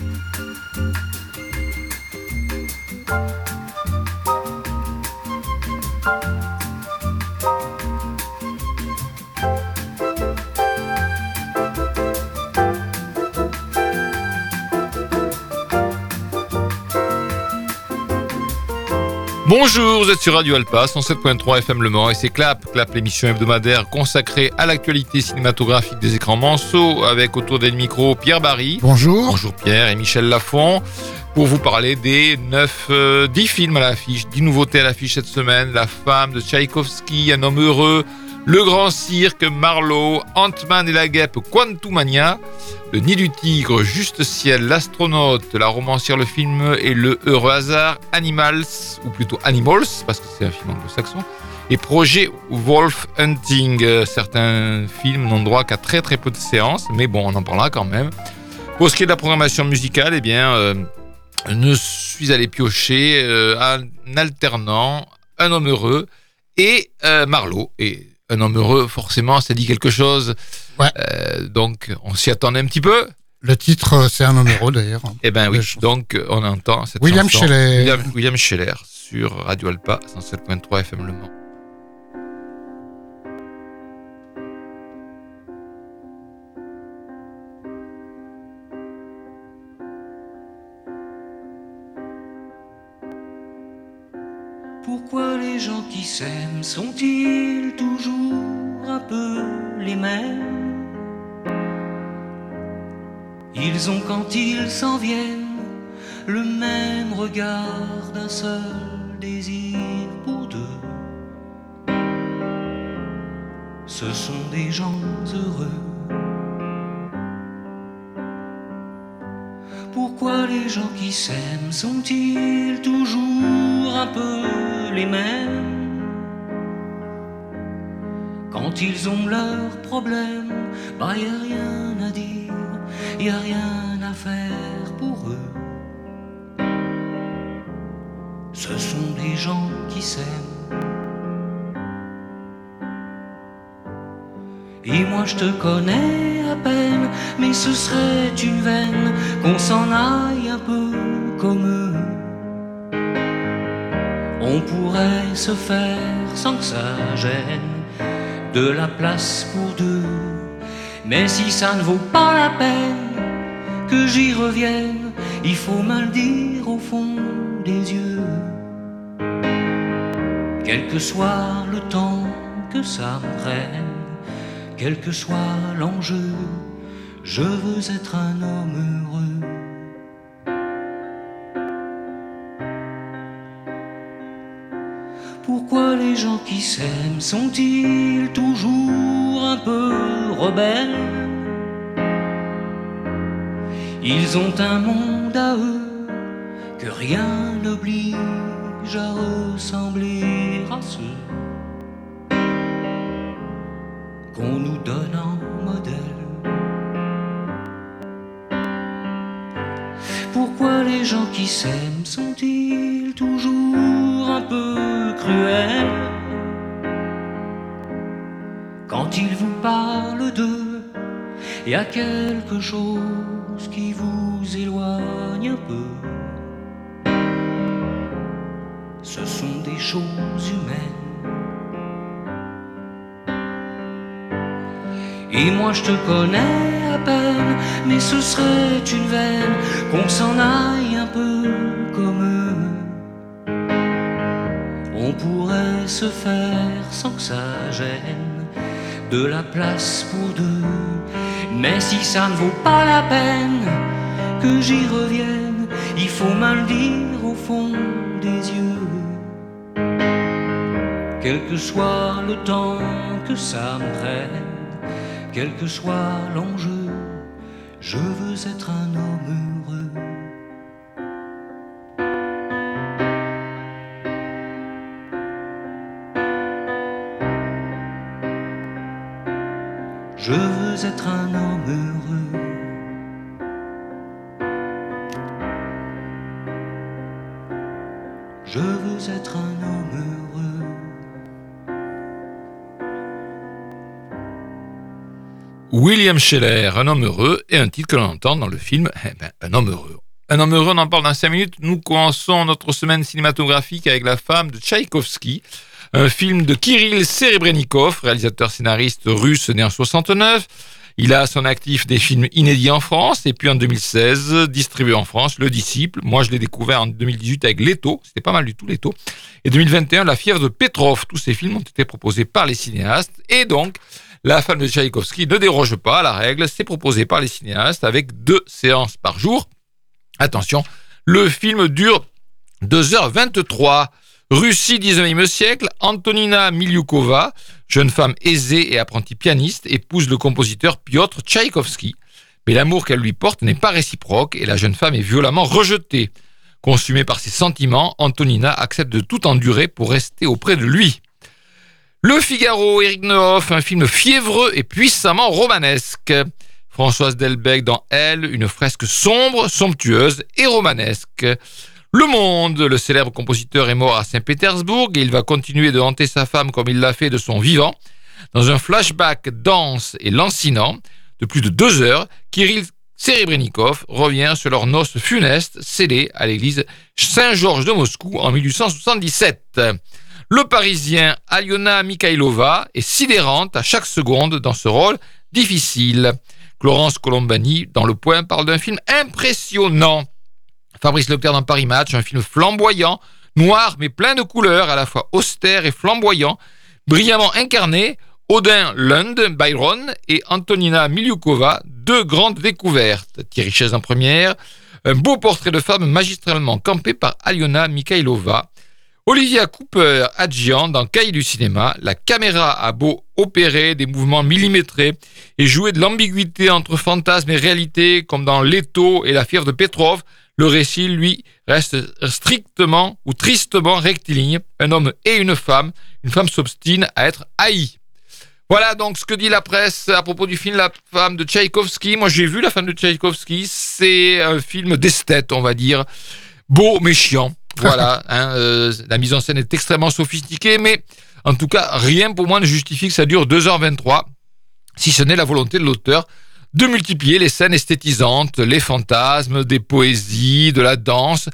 Música Bonjour, vous êtes sur Radio Alpa, 107.3 FM Le Mans et c'est Clap, Clap l'émission hebdomadaire consacrée à l'actualité cinématographique des écrans manceaux avec autour des micros Pierre Barry. Bonjour. Bonjour Pierre et Michel Lafont pour vous parler des 9, 10 euh, films à l'affiche, 10 nouveautés à l'affiche cette semaine. La femme de Tchaïkovski, Un homme heureux, Le Grand Cirque, Marlowe, Ant-Man et la Guêpe, Quantumania. Le Nid du Tigre, Juste Ciel, L'Astronaute, La Romancière, le film et Le Heureux Hasard, Animals, ou plutôt Animals, parce que c'est un film anglo-saxon, et Projet Wolf Hunting. Euh, certains films n'ont droit qu'à très très peu de séances, mais bon, on en parlera quand même. Pour ce qui est de la programmation musicale, eh bien, euh, je suis allé piocher euh, en alternant Un homme heureux et Marlowe. Et Un homme heureux, forcément, ça dit quelque chose euh, donc, on s'y attendait un petit peu. Le titre, c'est un numéro d'ailleurs. Eh ben oui, donc on entend cette William Scheller. William, William Scheller sur Radio Alpa 107.3 FM Le Mans. Les gens qui s'aiment sont-ils toujours un peu les mêmes? Ils ont quand ils s'en viennent le même regard d'un seul désir pour deux. Ce sont des gens heureux. Les gens qui s'aiment sont-ils toujours un peu les mêmes? Quand ils ont leurs problèmes, bah y a rien à dire y a rien à faire pour eux. Ce sont des gens qui s'aiment. Et moi je te connais à peine, mais ce serait une veine qu'on s'en aille un peu comme eux. On pourrait se faire sans que ça gêne de la place pour deux. Mais si ça ne vaut pas la peine, que j'y revienne, il faut me le dire au fond des yeux. Quel que soit le temps que ça me prenne, quel que soit l'enjeu, je veux être un homme heureux. Pourquoi les gens qui s'aiment sont-ils toujours un peu rebelles? Ils ont un monde à eux que rien n'oblige à ressembler à ceux qu'on nous donne en modèle. Pourquoi les gens qui s'aiment sont-ils toujours un peu cruels? Quand ils vous parlent d'eux? Il y a quelque chose qui vous éloigne un peu. Ce sont des choses humaines. Et moi je te connais à peine, mais ce serait une veine qu'on s'en aille un peu comme eux. On pourrait se faire sans que ça gêne de la place pour deux mais si ça ne vaut pas la peine que j'y revienne, il faut me le dire au fond des yeux. Quel que soit le temps que ça me prenne, quel que soit l'enjeu, je veux être un homme heureux. Je veux être un homme heureux. William Scheller, Un homme heureux, et un titre que l'on entend dans le film eh ben, Un homme heureux. Un homme heureux, on en parle dans 5 minutes. Nous commençons notre semaine cinématographique avec La femme de Tchaïkovski, un film de Kirill Serebrennikov, réalisateur scénariste russe né en 69. Il a à son actif des films inédits en France et puis en 2016 distribué en France Le Disciple. Moi je l'ai découvert en 2018 avec Leto, c'était pas mal du tout Leto. Et 2021 La fièvre de Petrov. Tous ces films ont été proposés par les cinéastes et donc la femme de Tchaïkovski ne déroge pas à la règle, c'est proposé par les cinéastes avec deux séances par jour. Attention, le film dure 2h23. Russie 19e siècle, Antonina Miliukova, jeune femme aisée et apprentie pianiste, épouse le compositeur Piotr Tchaïkovski. Mais l'amour qu'elle lui porte n'est pas réciproque et la jeune femme est violemment rejetée. Consumée par ses sentiments, Antonina accepte de tout endurer pour rester auprès de lui. Le Figaro, Eric Nehoff, un film fiévreux et puissamment romanesque. Françoise Delbecq dans Elle, une fresque sombre, somptueuse et romanesque. Le Monde, le célèbre compositeur est mort à Saint-Pétersbourg et il va continuer de hanter sa femme comme il l'a fait de son vivant. Dans un flashback dense et lancinant de plus de deux heures, Kirill Serebrennikov revient sur leur noces funestes scellées à l'église Saint-Georges de Moscou en 1877. Le Parisien Aliona Mikhailova est sidérante à chaque seconde dans ce rôle difficile. Florence Colombani, dans Le Point, parle d'un film impressionnant. Fabrice Leclerc dans Paris Match, un film flamboyant, noir mais plein de couleurs, à la fois austère et flamboyant, brillamment incarné. Odin Lund, Byron et Antonina Miliukova, deux grandes découvertes. Thierry Chaise en première, un beau portrait de femme magistralement campé par Aliona Mikhailova. Olivia Cooper adjian dans Cahiers du cinéma, la caméra a beau opérer des mouvements millimétrés et jouer de l'ambiguïté entre fantasme et réalité, comme dans Leto et la fièvre de Petrov, le récit, lui, reste strictement ou tristement rectiligne. Un homme et une femme, une femme s'obstine à être haïe. Voilà donc ce que dit la presse à propos du film La femme de Tchaïkovski. Moi j'ai vu La femme de Tchaïkovski, c'est un film d'esthète, on va dire, beau mais chiant. Voilà, hein, euh, la mise en scène est extrêmement sophistiquée, mais en tout cas, rien pour moi ne justifie que ça dure 2h23, si ce n'est la volonté de l'auteur de multiplier les scènes esthétisantes, les fantasmes, des poésies, de la danse,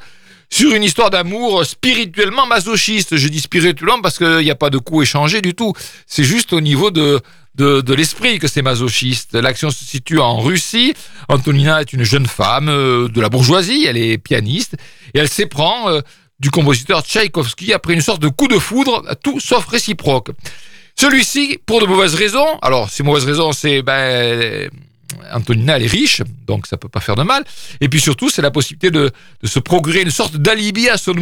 sur une histoire d'amour spirituellement masochiste. Je dis spirituellement parce qu'il n'y a pas de coup échangé du tout. C'est juste au niveau de, de, l'esprit que c'est masochiste. L'action se situe en Russie. Antonina est une jeune femme euh, de la bourgeoisie, elle est pianiste, et elle s'éprend euh, du compositeur Tchaïkovski après une sorte de coup de foudre, tout sauf réciproque. Celui-ci, pour de mauvaises raisons, alors ces mauvaises raisons, c'est ben, Antonina, elle est riche, donc ça peut pas faire de mal. Et puis surtout, c'est la possibilité de, se procurer une sorte d'alibi à son,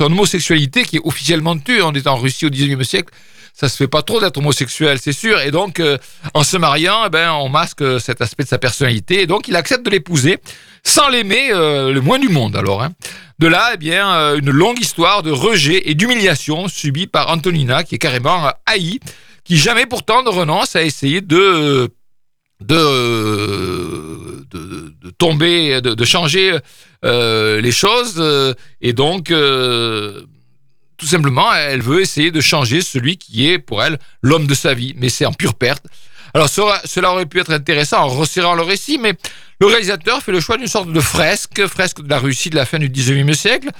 homosexualité qui est officiellement tue. On est en Russie au XIXe siècle ça se fait pas trop d'être homosexuel, c'est sûr. Et donc, euh, en se mariant, eh ben, on masque cet aspect de sa personnalité. Et donc, il accepte de l'épouser sans l'aimer euh, le moins du monde. Alors, hein. de là, eh bien, euh, une longue histoire de rejet et d'humiliation subie par Antonina, qui est carrément haïe, qui jamais pourtant ne renonce à essayer de de, de, tomber, de changer les choses. et donc, tout simplement, elle veut essayer de changer celui qui est, pour elle, l'homme de sa vie. Mais c'est en pure perte. Alors, cela aurait pu être intéressant en resserrant le récit, mais le réalisateur fait le choix d'une sorte de fresque, fresque de la Russie de la fin du 19e siècle.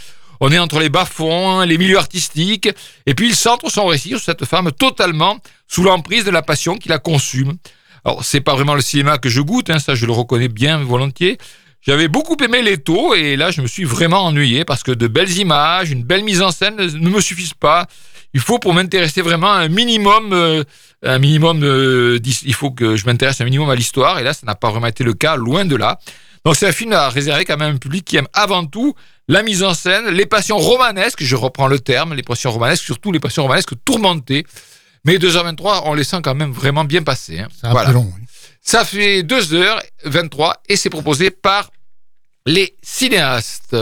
On est entre les bas-fonds, les milieux artistiques, et puis il centre son récit sur cette femme totalement sous l'emprise de la passion qui la consume. Alors, c'est pas vraiment le cinéma que je goûte, hein, ça je le reconnais bien volontiers, j'avais beaucoup aimé les taux et là je me suis vraiment ennuyé parce que de belles images, une belle mise en scène ne me suffisent pas. Il faut pour m'intéresser vraiment un minimum, euh, un minimum, de, il faut que je m'intéresse un minimum à l'histoire et là ça n'a pas vraiment été le cas, loin de là. Donc c'est un film à réserver quand même un public qui aime avant tout la mise en scène, les passions romanesques, je reprends le terme, les passions romanesques, surtout les passions romanesques tourmentées. Mais 2h23, on les sent quand même vraiment bien passer. Hein. C'est un peu long. Oui. Ça fait 2h23 et c'est proposé par les cinéastes.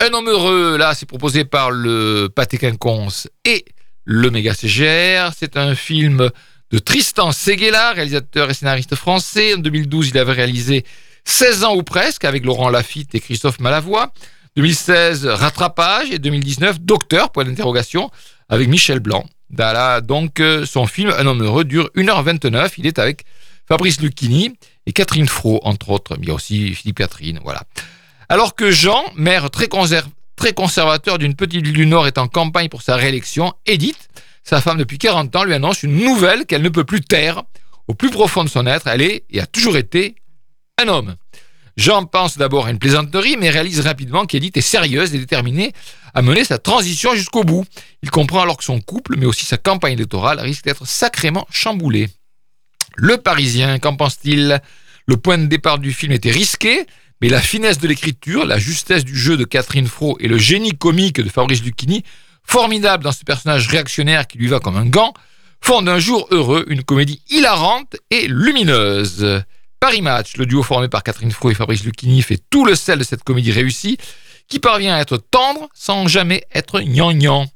Un homme heureux, là, c'est proposé par le Pathé Quinconce et le Méga CGR. C'est un film de Tristan Seguela, réalisateur et scénariste français. En 2012, il avait réalisé 16 ans ou presque avec Laurent Lafitte et Christophe Malavoie. 2016, Rattrapage et 2019, Docteur, point d'interrogation, avec Michel Blanc. donc, euh, son film Un homme heureux dure 1h29. Il est avec Fabrice Lucchini et Catherine Fro, entre autres. Il y a aussi Philippe Catherine, voilà. Alors que Jean, maire très, conservateur d'une petite ville du Nord, est en campagne pour sa réélection, Edith, sa femme depuis 40 ans, lui annonce une nouvelle qu'elle ne peut plus taire. Au plus profond de son être, elle est et a toujours été un homme. Jean pense d'abord à une plaisanterie, mais réalise rapidement qu'Edith est sérieuse et déterminée à mener sa transition jusqu'au bout. Il comprend alors que son couple, mais aussi sa campagne électorale, risque d'être sacrément chamboulée. Le Parisien, qu'en pense-t-il? Le point de départ du film était risqué, mais la finesse de l'écriture, la justesse du jeu de Catherine Fro et le génie comique de Fabrice Lucchini, formidable dans ce personnage réactionnaire qui lui va comme un gant, font d'un jour heureux une comédie hilarante et lumineuse. Paris Match, le duo formé par Catherine Fro et Fabrice Lucchini, fait tout le sel de cette comédie réussie, qui parvient à être tendre sans jamais être gnangnan.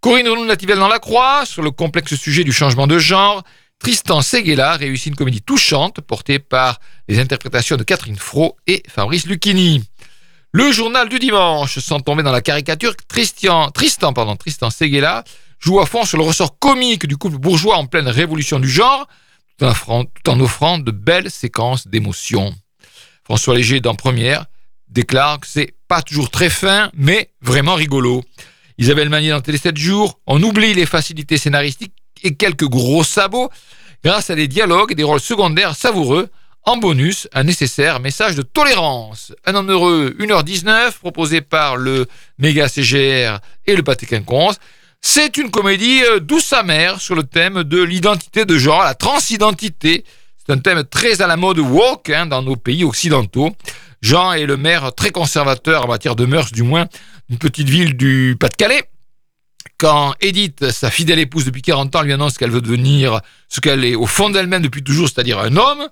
Corinne Renaud-Nativelle dans la croix, sur le complexe sujet du changement de genre, Tristan Seguela réussit une comédie touchante portée par les interprétations de Catherine Fro et Fabrice Lucchini. Le journal du dimanche, sans tomber dans la caricature, Tristan, Tristan, Tristan Seguela joue à fond sur le ressort comique du couple bourgeois en pleine révolution du genre, tout en offrant, de belles séquences d'émotions. François Léger, dans Première, déclare que c'est pas toujours très fin, mais vraiment rigolo. Isabelle Magnier dans Télé 7 jours, on oublie les facilités scénaristiques et quelques gros sabots grâce à des dialogues et des rôles secondaires savoureux. En bonus, un nécessaire message de tolérance. Un homme heureux, 1h19, proposé par le méga CGR et le Pâté Quinconce. C'est une comédie euh, douce amère sur le thème de l'identité de genre, la transidentité. C'est un thème très à la mode woke hein, dans nos pays occidentaux. Jean est le maire très conservateur en matière de mœurs, du moins, d'une petite ville du Pas-de-Calais. Quand Edith, sa fidèle épouse depuis 40 ans, lui annonce qu'elle veut devenir ce qu'elle est au fond d'elle-même depuis toujours, c'est-à-dire un homme,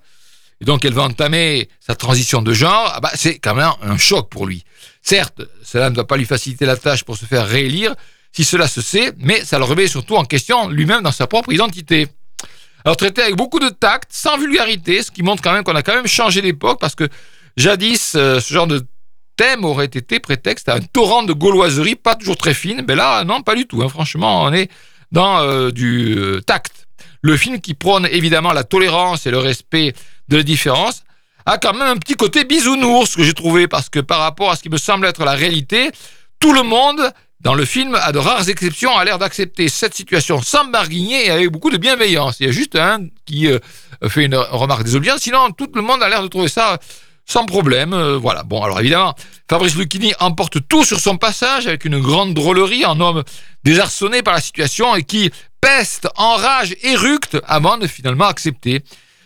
et donc elle va entamer sa transition de genre, ah bah, c'est quand même un choc pour lui. Certes, cela ne doit pas lui faciliter la tâche pour se faire réélire, si cela se sait, mais ça le remet surtout en question lui-même dans sa propre identité. Alors traité avec beaucoup de tact, sans vulgarité, ce qui montre quand même qu'on a quand même changé d'époque, parce que jadis, euh, ce genre de thème aurait été prétexte à un torrent de gauloiserie pas toujours très fine, mais là, non, pas du tout. Hein. Franchement, on est dans euh, du euh, tact. Le film qui prône évidemment la tolérance et le respect de la différence a quand même un petit côté bisounours que j'ai trouvé, parce que par rapport à ce qui me semble être la réalité, tout le monde dans le film, à de rares exceptions, a l'air d'accepter cette situation sans barguigner et avec beaucoup de bienveillance. Il y a juste un qui euh, fait une remarque désobligeante, sinon tout le monde a l'air de trouver ça sans problème. Euh, voilà. Bon, alors évidemment, Fabrice Lucchini emporte tout sur son passage avec une grande drôlerie en homme désarçonné par la situation et qui peste, enrage, éructe avant de finalement accepter.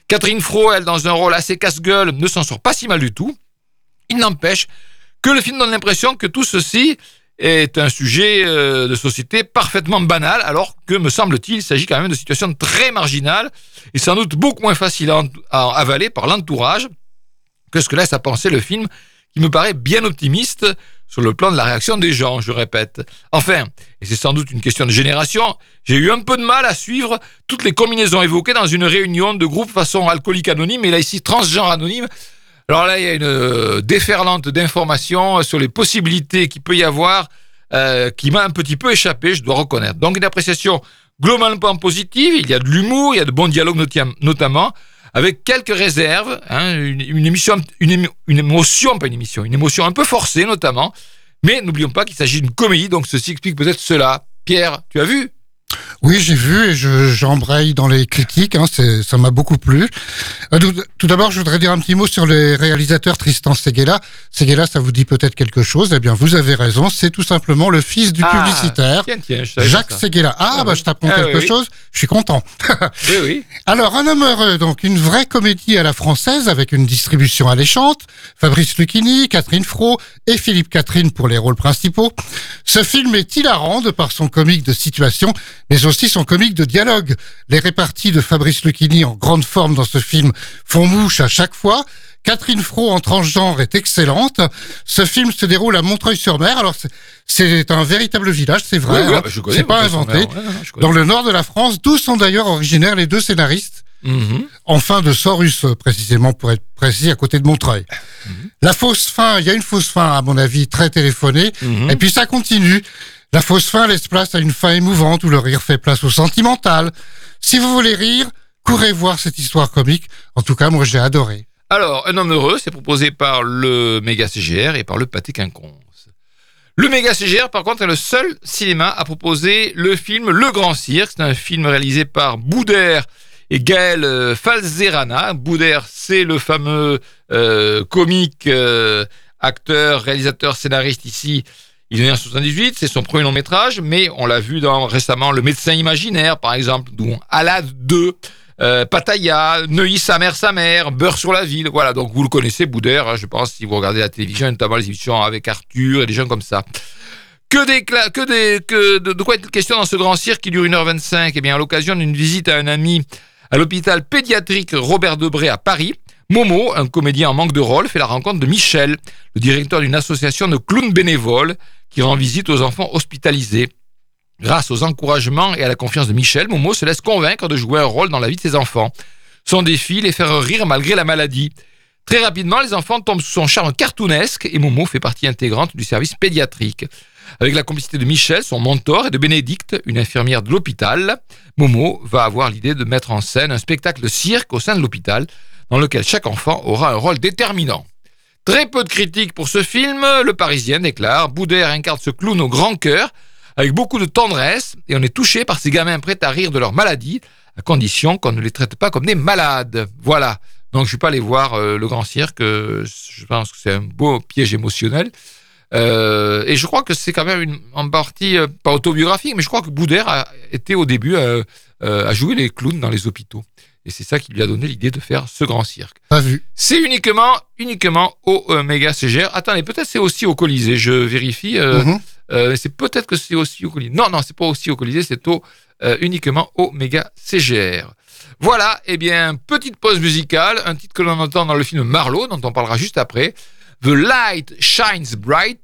Catherine Fro, dans un rôle assez casse-gueule, ne s'en sort pas si mal du tout. Il n'empêche que le film donne l'impression que tout ceci est un sujet euh, de société parfaitement banal, alors que, me semble-t-il, il s'agit quand même de situations très marginales et sans doute beaucoup moins faciles à, avaler par l'entourage que ce que laisse à penser le film, qui me paraît bien optimiste sur le plan de la réaction des gens, je répète. Enfin, et c'est sans doute une question de génération, j'ai eu un peu de mal à suivre toutes les combinaisons évoquées dans une réunion de groupe façon alcoolique anonyme, et là ici transgenre anonyme, alors là, il y a une euh, déferlante d'informations sur les possibilités qu'il peut y avoir euh, qui m'a un petit peu échappé, je dois reconnaître. Donc une appréciation globalement positive, il y a de l'humour, il y a de bons dialogues notamment, avec quelques réserves, hein, une, une émotion, pas une émission, une émotion un peu forcée notamment, mais n'oublions pas qu'il s'agit d'une comédie, donc ceci explique peut-être cela. Pierre, tu as vu? Oui, j'ai vu et j'embraye dans les critiques. Hein, ça m'a beaucoup plu. Euh, tout d'abord, je voudrais dire un petit mot sur les réalisateurs Tristan Seguela. Seguela, ça vous dit peut-être quelque chose? Eh bien, vous avez raison. C'est tout simplement le fils du ah, publicitaire, Jacques Seguela. Ah, ah, bah, je t'apprends ah, quelque chose. Je suis content. oui, oui. Alors, un homme heureux, donc une vraie comédie à la française avec une distribution alléchante. Fabrice Lucchini, Catherine Fro et Philippe Catherine pour les rôles principaux. Ce film est hilarant de par son comique de situation mais aussi son comique de dialogue. Les réparties de Fabrice Lucchini en grande forme dans ce film font mouche à chaque fois. Catherine Fro en transgenre est excellente. Ce film se déroule à Montreuil-sur-Mer. Alors c'est un véritable village, c'est vrai. Oui, hein. bah, c'est pas inventé. dans le nord de la France, d'où sont d'ailleurs originaires les deux scénaristes. Mhm. En fin de Sorus, précisément, pour être précis, à côté de Montreuil. Mhm. La fausse fin, il y a une fausse fin, à mon avis, très téléphonée. Mhm. Et puis ça continue. La fausse fin laisse place à une fin émouvante où le rire fait place au sentimental. Si vous voulez rire, Courez voir cette histoire comique. En tout cas, moi, j'ai adoré. Alors, Un homme heureux, c'est proposé par le Méga CGR et par le Pâté Quinconce. Le Méga CGR, par contre, est le seul cinéma à proposer le film Le Grand Cirque. C'est un film réalisé par Boudère et Gaël euh, Falzerana. Boudère, c'est le fameux euh, comique, euh, acteur, réalisateur, scénariste ici. Il est né en 78, c'est son premier long métrage, mais on l'a vu dans récemment Le médecin imaginaire, par exemple, dont Alad 2, euh, Pattaya, Neuilly, sa mère, sa mère, Beurre sur la ville. Voilà, donc vous le connaissez, Boudère, hein, je pense, si vous regardez la télévision, notamment les émissions avec Arthur et des gens comme ça. Que des, que que de, quoi est question dans ce grand cirque qui dure 1h25 Eh bien, à l'occasion d'une visite à un ami à l'hôpital pédiatrique Robert Debré à Paris, Momo, un comédien en manque de rôle, fait la rencontre de Michel, le directeur d'une association de clowns bénévoles qui rend visite aux enfants hospitalisés. Grâce aux encouragements et à la confiance de Michel, Momo se laisse convaincre de jouer un rôle dans la vie de ses enfants. Son défi, les faire rire malgré la maladie. Très rapidement, les enfants tombent sous son charme cartoonesque et Momo fait partie intégrante du service pédiatrique. Avec la complicité de Michel, son mentor, et de Bénédicte, une infirmière de l'hôpital, Momo va avoir l'idée de mettre en scène un spectacle de cirque au sein de l'hôpital, dans lequel chaque enfant aura un rôle déterminant. Très peu de critiques pour ce film, le Parisien déclare Boudère incarne ce clown au grand cœur, avec beaucoup de tendresse, et on est touché par ces gamins prêts à rire de leur maladie, à condition qu'on ne les traite pas comme des malades. Voilà. Donc je suis pas allé voir euh, le grand cirque, je pense que c'est un beau piège émotionnel. Euh, et je crois que c'est quand même une, en partie, euh, pas autobiographique, mais je crois que Boudère a été au début à jouer les clowns dans les hôpitaux. Et c'est ça qui lui a donné l'idée de faire ce grand cirque. Pas vu. C'est uniquement, uniquement au euh, méga CGR. Attendez, peut-être c'est aussi au Colisée. Je vérifie. Euh, Mhm. euh, c'est peut-être que c'est aussi au Colisée. Non, non, c'est pas aussi au Colisée. C'est au uniquement au méga CGR. Voilà. Eh bien, petite pause musicale. Un titre que l'on entend dans le film Marlowe, dont on parlera juste après. The light shines bright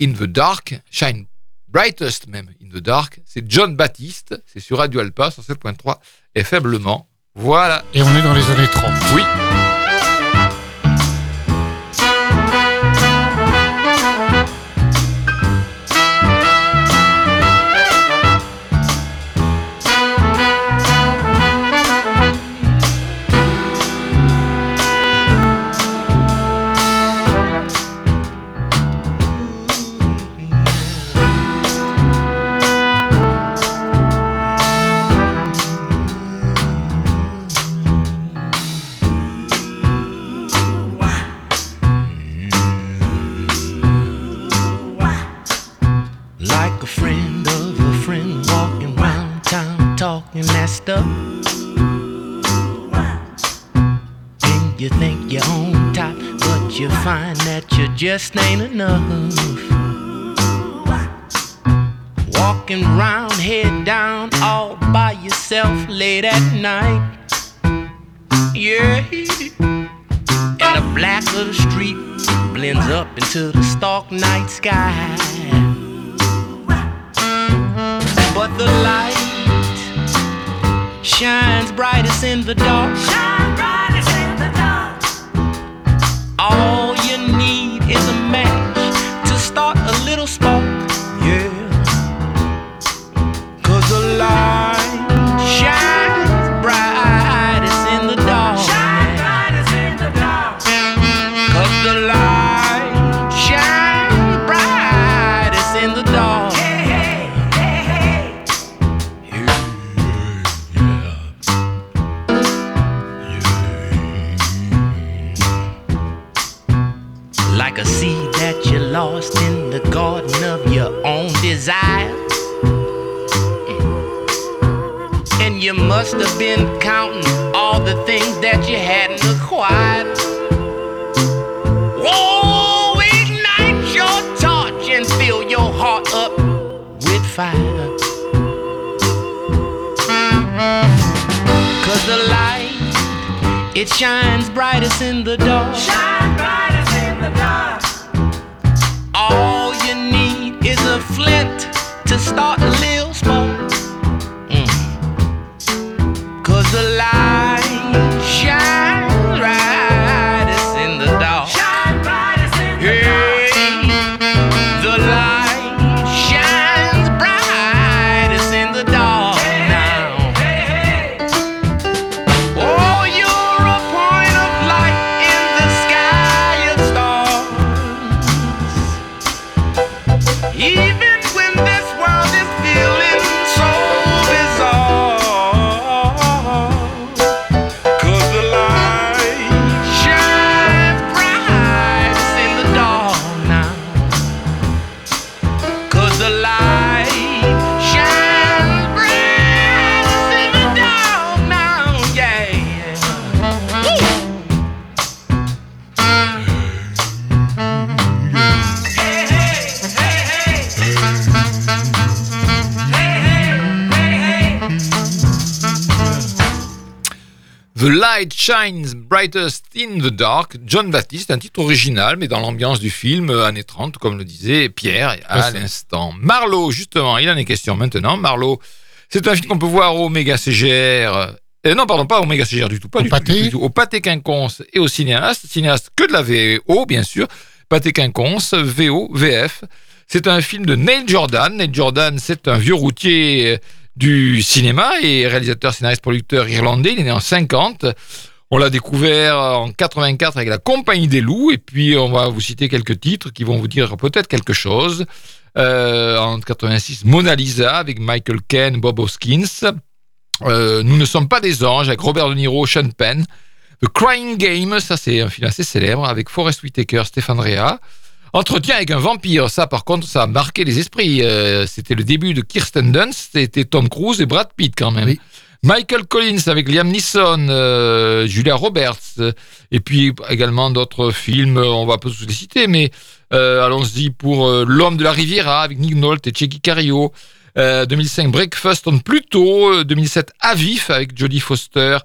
in the dark. Shine brightest même the dark. C'est John Baptiste. C'est sur Radio Alpa sur 7.3 et faiblement. Voilà. Et on est dans les années 30. Oui. Shines brightest in the The Light Shines Brightest in the Dark, John Baptiste, un titre original, mais dans l'ambiance du film, euh, années 30, comme le disait Pierre à l'instant. Marlowe, justement, il en est question maintenant. Marlowe, c'est un film qu'on peut voir au Méga CGR. Euh, non, pardon, pas au Méga CGR du tout, pas Au du, Pâté. tout, du tout. Au Pâté Quinconce et au cinéaste. Cinéaste que de la VO, bien sûr. Pâté Quinconce, VO, VF. C'est un film de Neil Jordan. Neil Jordan, c'est un vieux routier euh, du cinéma et réalisateur, scénariste, producteur irlandais. Il est né en 50. On l'a découvert en 84 avec la Compagnie des Loups. Et puis, on va vous citer quelques titres qui vont vous dire peut-être quelque chose. Euh, en 86, Mona Lisa avec Michael Caine, Bob Hoskins. Euh, Nous ne sommes pas des anges avec Robert De Niro, Sean Penn. The Crying Game, ça c'est un film assez célèbre avec Forrest Whitaker, Stéphane Rea. Entretien avec un vampire, ça par contre ça a marqué les esprits. Euh, c'était le début de Kirsten Dunst, c'était Tom Cruise et Brad Pitt quand même. Oui. Michael Collins avec Liam Neeson, euh, Julia Roberts, euh, et puis également d'autres films, on va pas tous les citer, mais allons-y pour L'homme de la Riviera avec Nick Nolte et Checky Cario. Euh, 2005 Breakfast on Pluto, euh, 2007 Avif avec Jodie Foster,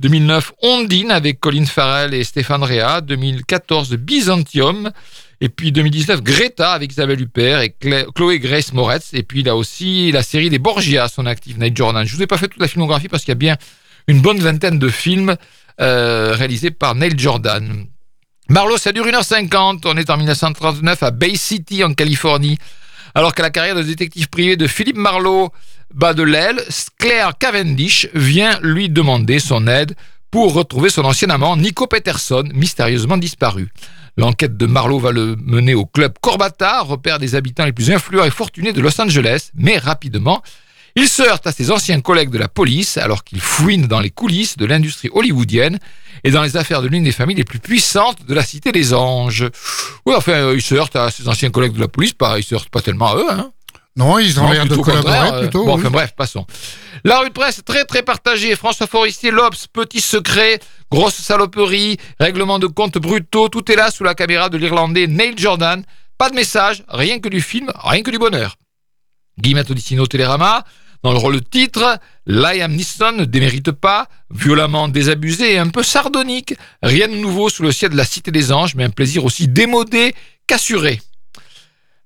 2009 Ondine avec Colin Farrell et Stéphane Rea, 2014 Byzantium, et puis 2019 Greta avec Isabelle Huppert et Chloé Grace Moretz, et puis là aussi la série des Borgia, son actif Night Jordan. Je vous ai pas fait toute la filmographie parce qu'il y a bien une bonne vingtaine de films euh, réalisés par Neil Jordan. Marlowe, ça dure 1h50. On est en 1939 à Bay City, en Californie. Alors que la carrière de détective privé de Philippe Marlowe bat de l'aile, Claire Cavendish vient lui demander son aide pour retrouver son ancien amant Nico Peterson, mystérieusement disparu. L'enquête de Marlowe va le mener au club Corbata, repère des habitants les plus influents et fortunés de Los Angeles, mais rapidement, il se heurte à ses anciens collègues de la police alors qu'il fouine dans les coulisses de l'industrie hollywoodienne et dans les affaires de l'une des familles les plus puissantes de la Cité des Anges. Oui, enfin, euh, il se heurte à ses anciens collègues de la police, pas, il se heurte pas tellement à eux, hein. Non, ils ont l'air de collaborer euh, plutôt. Bon, oui. enfin bref, passons. La rue de presse très très partagée. François Forestier, l'Obs, petit secret, grosse saloperie, règlement de compte brutaux. Tout est là sous la caméra de l'Irlandais Neil Jordan. Pas de message, rien que du film, rien que du bonheur. Guillemette Odissino Télérama. Dans le rôle de titre, Liam Neeson ne démérite pas, violemment désabusé et un peu sardonique. Rien de nouveau sous le ciel de la Cité des Anges, mais un plaisir aussi démodé qu'assuré.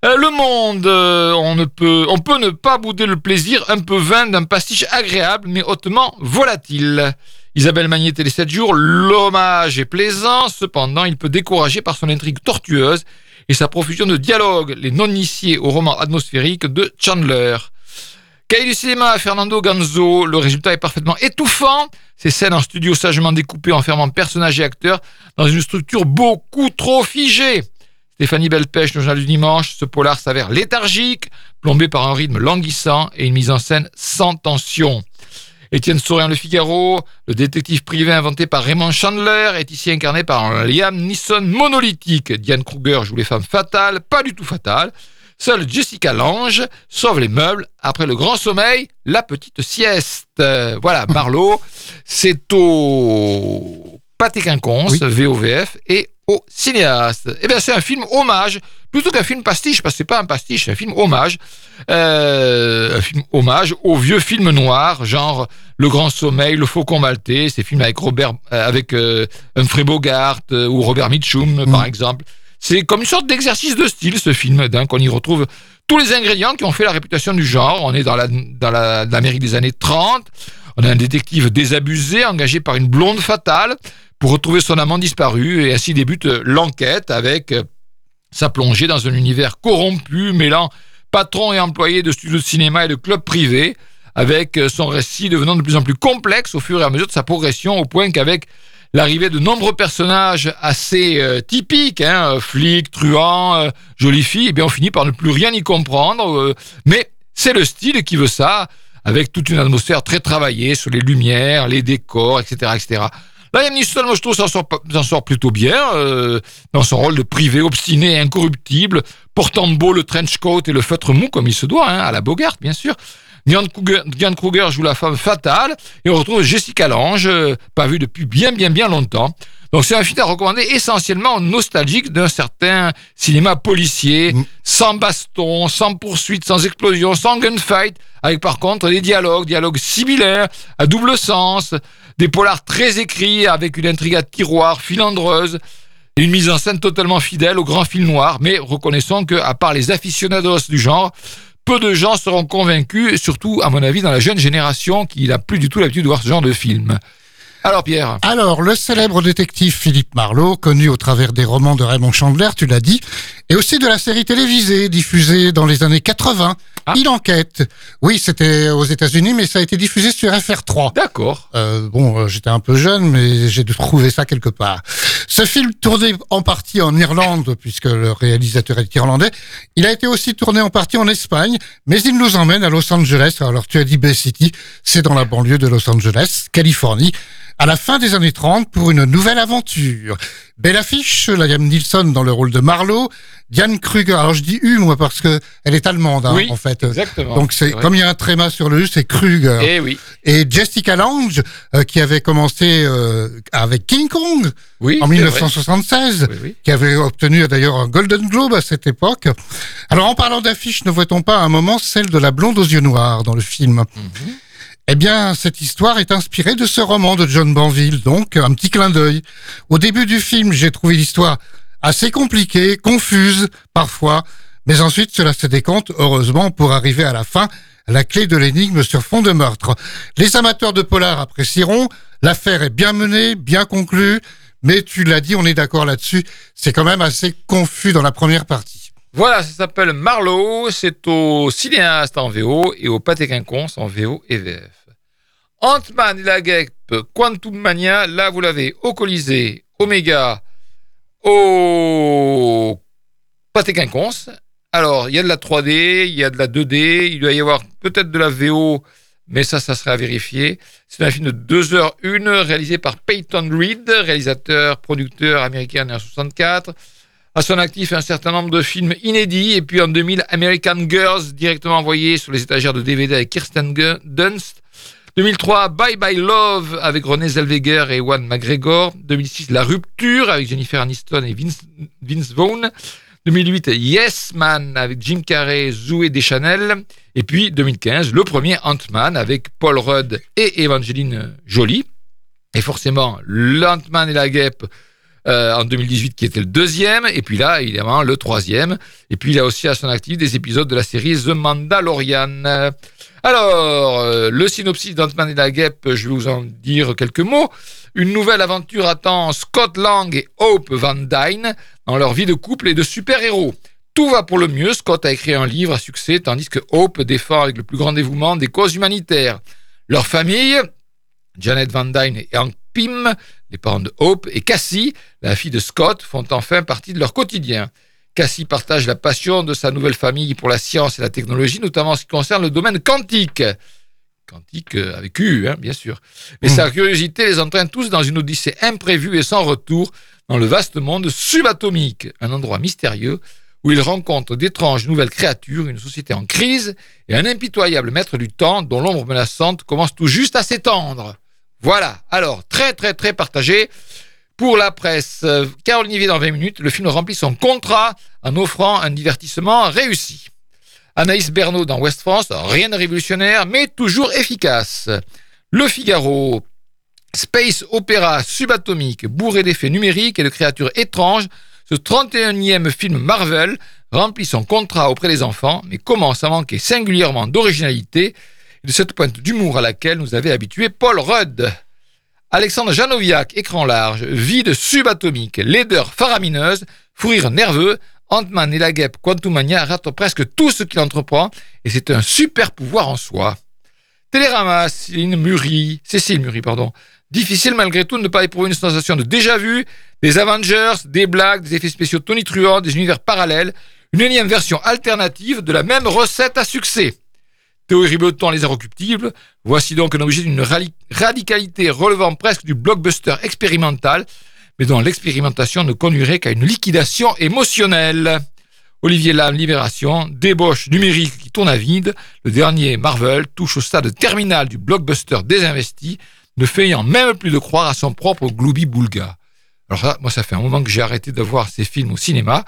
Euh, le monde, euh, on, ne peut, on peut ne pas bouder le plaisir un peu vain d'un pastiche agréable mais hautement volatile. Isabelle Magnier les 7 jours, l'hommage est plaisant, cependant il peut décourager par son intrigue tortueuse et sa profusion de dialogues, les non-initiés au roman atmosphérique de Chandler. Cahier du cinéma Fernando Ganzo, le résultat est parfaitement étouffant. Ces scènes en studio sagement découpées enfermant personnages et acteurs dans une structure beaucoup trop figée. Stéphanie Belpêche, le journal du dimanche, ce polar s'avère léthargique, plombé par un rythme languissant et une mise en scène sans tension. Étienne Saurien Le Figaro, le détective privé inventé par Raymond Chandler, est ici incarné par un Liam Neeson monolithique. Diane Kruger joue les femmes fatales, pas du tout fatales. Seule Jessica Lange sauve les meubles après le grand sommeil, la petite sieste. Voilà, Marlowe, c'est au Pâté Quinconce, Oui. VOVF, et au cinéaste. Eh bien, c'est un film hommage, plutôt qu'un film pastiche, parce que c'est pas un pastiche, c'est un film hommage. Euh, un film hommage aux vieux films noirs, genre Le Grand Sommeil, Le Faucon Maltais, ces films avec Robert, euh, avec euh, Humphrey Bogart euh, ou Robert Mitchum, par exemple. C'est comme une sorte d'exercice de style, ce film, d'un qu'on y retrouve tous les ingrédients qui ont fait la réputation du genre. On est dans la dans la- l'Amérique des années 30. On a un détective désabusé, engagé par une blonde fatale pour retrouver son amant disparu. Et ainsi débute euh, l'enquête avec euh, sa plongée dans un univers corrompu, mêlant patron et employé de studios de cinéma et de clubs privés, avec euh, son récit devenant de plus en plus complexe au fur et à mesure de sa progression, au point qu'avec l'arrivée de nombreux personnages assez typiques, hein, flics, truands, euh, jolies filles, eh bien on finit par ne plus rien y comprendre. mais c'est le style qui veut ça, avec toute une atmosphère très travaillée sur les lumières, les décors, etc., etc. Moi je trouve, s'en sort, plutôt bien euh, dans son rôle de privé obstiné incorruptible, portant beau le trench coat et le feutre mou comme il se doit, hein, à la Bogart bien sûr. Diane Kruger, Diane Kruger joue la femme fatale et on retrouve Jessica Lange, euh, pas vue depuis bien bien bien longtemps. Donc c'est un film à recommander essentiellement nostalgique d'un certain cinéma policier, Mm. sans baston, sans poursuite, sans explosion, sans gunfight, avec par contre des dialogues, dialogues sibyllaires, à double sens, des polars très écrits avec une intrigue à tiroir filandreuse, et une mise en scène totalement fidèle au grand film noir, mais reconnaissons que, à part les aficionados du genre, peu de gens seront convaincus, surtout à mon avis dans la jeune génération qui n'a plus du tout l'habitude de voir ce genre de film. Alors Pierre, Alors, le célèbre détective Philippe Marlowe, connu au travers des romans de Raymond Chandler, tu l'as dit, et aussi de la série télévisée diffusée dans les années 80, Ah. Il enquête. Oui, c'était aux États-Unis, mais ça a été diffusé sur FR3. d'accord. Euh, bon, euh, j'étais un peu jeune, mais j'ai dû trouver ça quelque part. Ce film, tourné en partie en Irlande, puisque le réalisateur est irlandais, il a été aussi tourné en partie en Espagne, mais il nous emmène à Los Angeles. Alors, tu as dit Bay City, c'est dans la banlieue de Los Angeles, Californie, à la fin des années 30 pour une nouvelle aventure. Belle affiche, Liam Neeson dans le rôle de Marlowe, Diane Kruger. Alors, je dis U, moi, parce que elle est allemande, hein, Oui, en fait. Exactement. Donc, c'est comme il y a un tréma sur le U, c'est Kruger Eh oui, et Jessica Lange euh, qui avait commencé euh, avec King Kong oui. en c'est 1976 vrai. Oui, qui avait obtenu d'ailleurs un Golden Globe à cette époque. Alors en parlant d'affiches, ne voit-on pas à un moment celle de la blonde aux yeux noirs dans le film? Mhm. Eh bien, cette histoire est inspirée de ce roman de John Banville, donc un petit clin d'œil. Au début du film, j'ai trouvé l'histoire assez compliquée, confuse parfois, mais ensuite cela se décompte, heureusement, pour arriver à la fin, la clé de l'énigme sur fond de meurtre. Les amateurs de polar apprécieront, l'affaire est bien menée, bien conclue, mais tu l'as dit, on est d'accord là-dessus, c'est quand même assez confus dans la première partie. Voilà, ça s'appelle Marlowe, c'est au cinéaste en VO et au Pâté Quinconce en VO et VF. Ant-Man et la guêpe, Quantum Mania, là vous l'avez au Colisée, Omega, au Pâté Quinconce. Alors, il y a de la 3D, il y a de la 2D, il doit y avoir peut-être de la VO, mais ça, ça serait à vérifier. C'est un film de 2h01 réalisé par Peyton Reed, réalisateur, producteur américain en 1964. À son actif, un certain nombre de films inédits. Et puis en 2000, American Girls, directement envoyé sur les étagères de DVD avec Kirsten Dunst. 2003, Bye Bye Love avec René Zellweger et Ewan McGregor. 2006, La Rupture avec Jennifer Aniston et Vince, Vince Vaughn. 2008, Yes Man avec Jim Carrey, Zoé Deschanel. Et puis 2015, le premier Ant-Man avec Paul Rudd et Evangeline Jolie. Et forcément, l'Ant-Man et la guêpe euh, en 2018 qui était le deuxième, et puis là, évidemment, le troisième. Et puis il a aussi à son actif des épisodes de la série The Mandalorian. Alors, euh, le synopsis d'Ant-Man et la guêpe, je vais vous en dire quelques mots. Une nouvelle aventure attend Scott Lang et Hope Van Dyne dans leur vie de couple et de super-héros. Tout va pour le mieux, Scott a écrit un livre à succès, tandis que Hope défend avec le plus grand dévouement des causes humanitaires. Leur famille, Janet Van Dyne et Hank Pym, les parents de Hope, et Cassie, la fille de Scott, font enfin partie de leur quotidien. Cassie partage la passion de sa nouvelle famille pour la science et la technologie, notamment en ce qui concerne le domaine quantique. Quantique euh, avec U, hein, bien sûr. Mais Mm. sa curiosité les entraîne tous dans une odyssée imprévue et sans retour dans le vaste monde subatomique, un endroit mystérieux où ils rencontrent d'étranges nouvelles créatures, une société en crise et un impitoyable maître du temps dont l'ombre menaçante commence tout juste à s'étendre. Voilà, alors très très très partagé. Pour la presse, euh, Carole Nivier dans 20 minutes, le film remplit son contrat en offrant un divertissement réussi. Anaïs Bernot dans West France, rien de révolutionnaire, mais toujours efficace. Le Figaro, Space Opéra subatomique, bourré d'effets numériques et de créatures étranges, ce 31e film Marvel remplit son contrat auprès des enfants, mais commence à manquer singulièrement d'originalité de cette pointe d'humour à laquelle nous avait habitué Paul Rudd. Alexandre Janoviak, écran large, vide subatomique, laideur faramineuse, fou rire nerveux, Ant-Man et la guêpe Quantumania rate presque tout ce qu'il entreprend et c'est un super pouvoir en soi. Télérama, Céline Muri, Cécile Muri, pardon, Difficile malgré tout de ne pas éprouver une sensation de déjà vu, des Avengers, des blagues, des effets spéciaux tonitruants, des univers parallèles, une énième version alternative de la même recette à succès. Théorie Riboton les inrecuptibles, voici donc un objet d'une radicalité relevant presque du blockbuster expérimental, mais dont l'expérimentation ne conduirait qu'à une liquidation émotionnelle. Olivier Lam, Libération, débauche numérique qui tourne à vide, le dernier Marvel touche au stade terminal du blockbuster désinvesti, ne fayant même plus de croire à son propre gloubi-boulga. Alors ça, moi, ça fait un moment que j'ai arrêté de voir ces films au cinéma,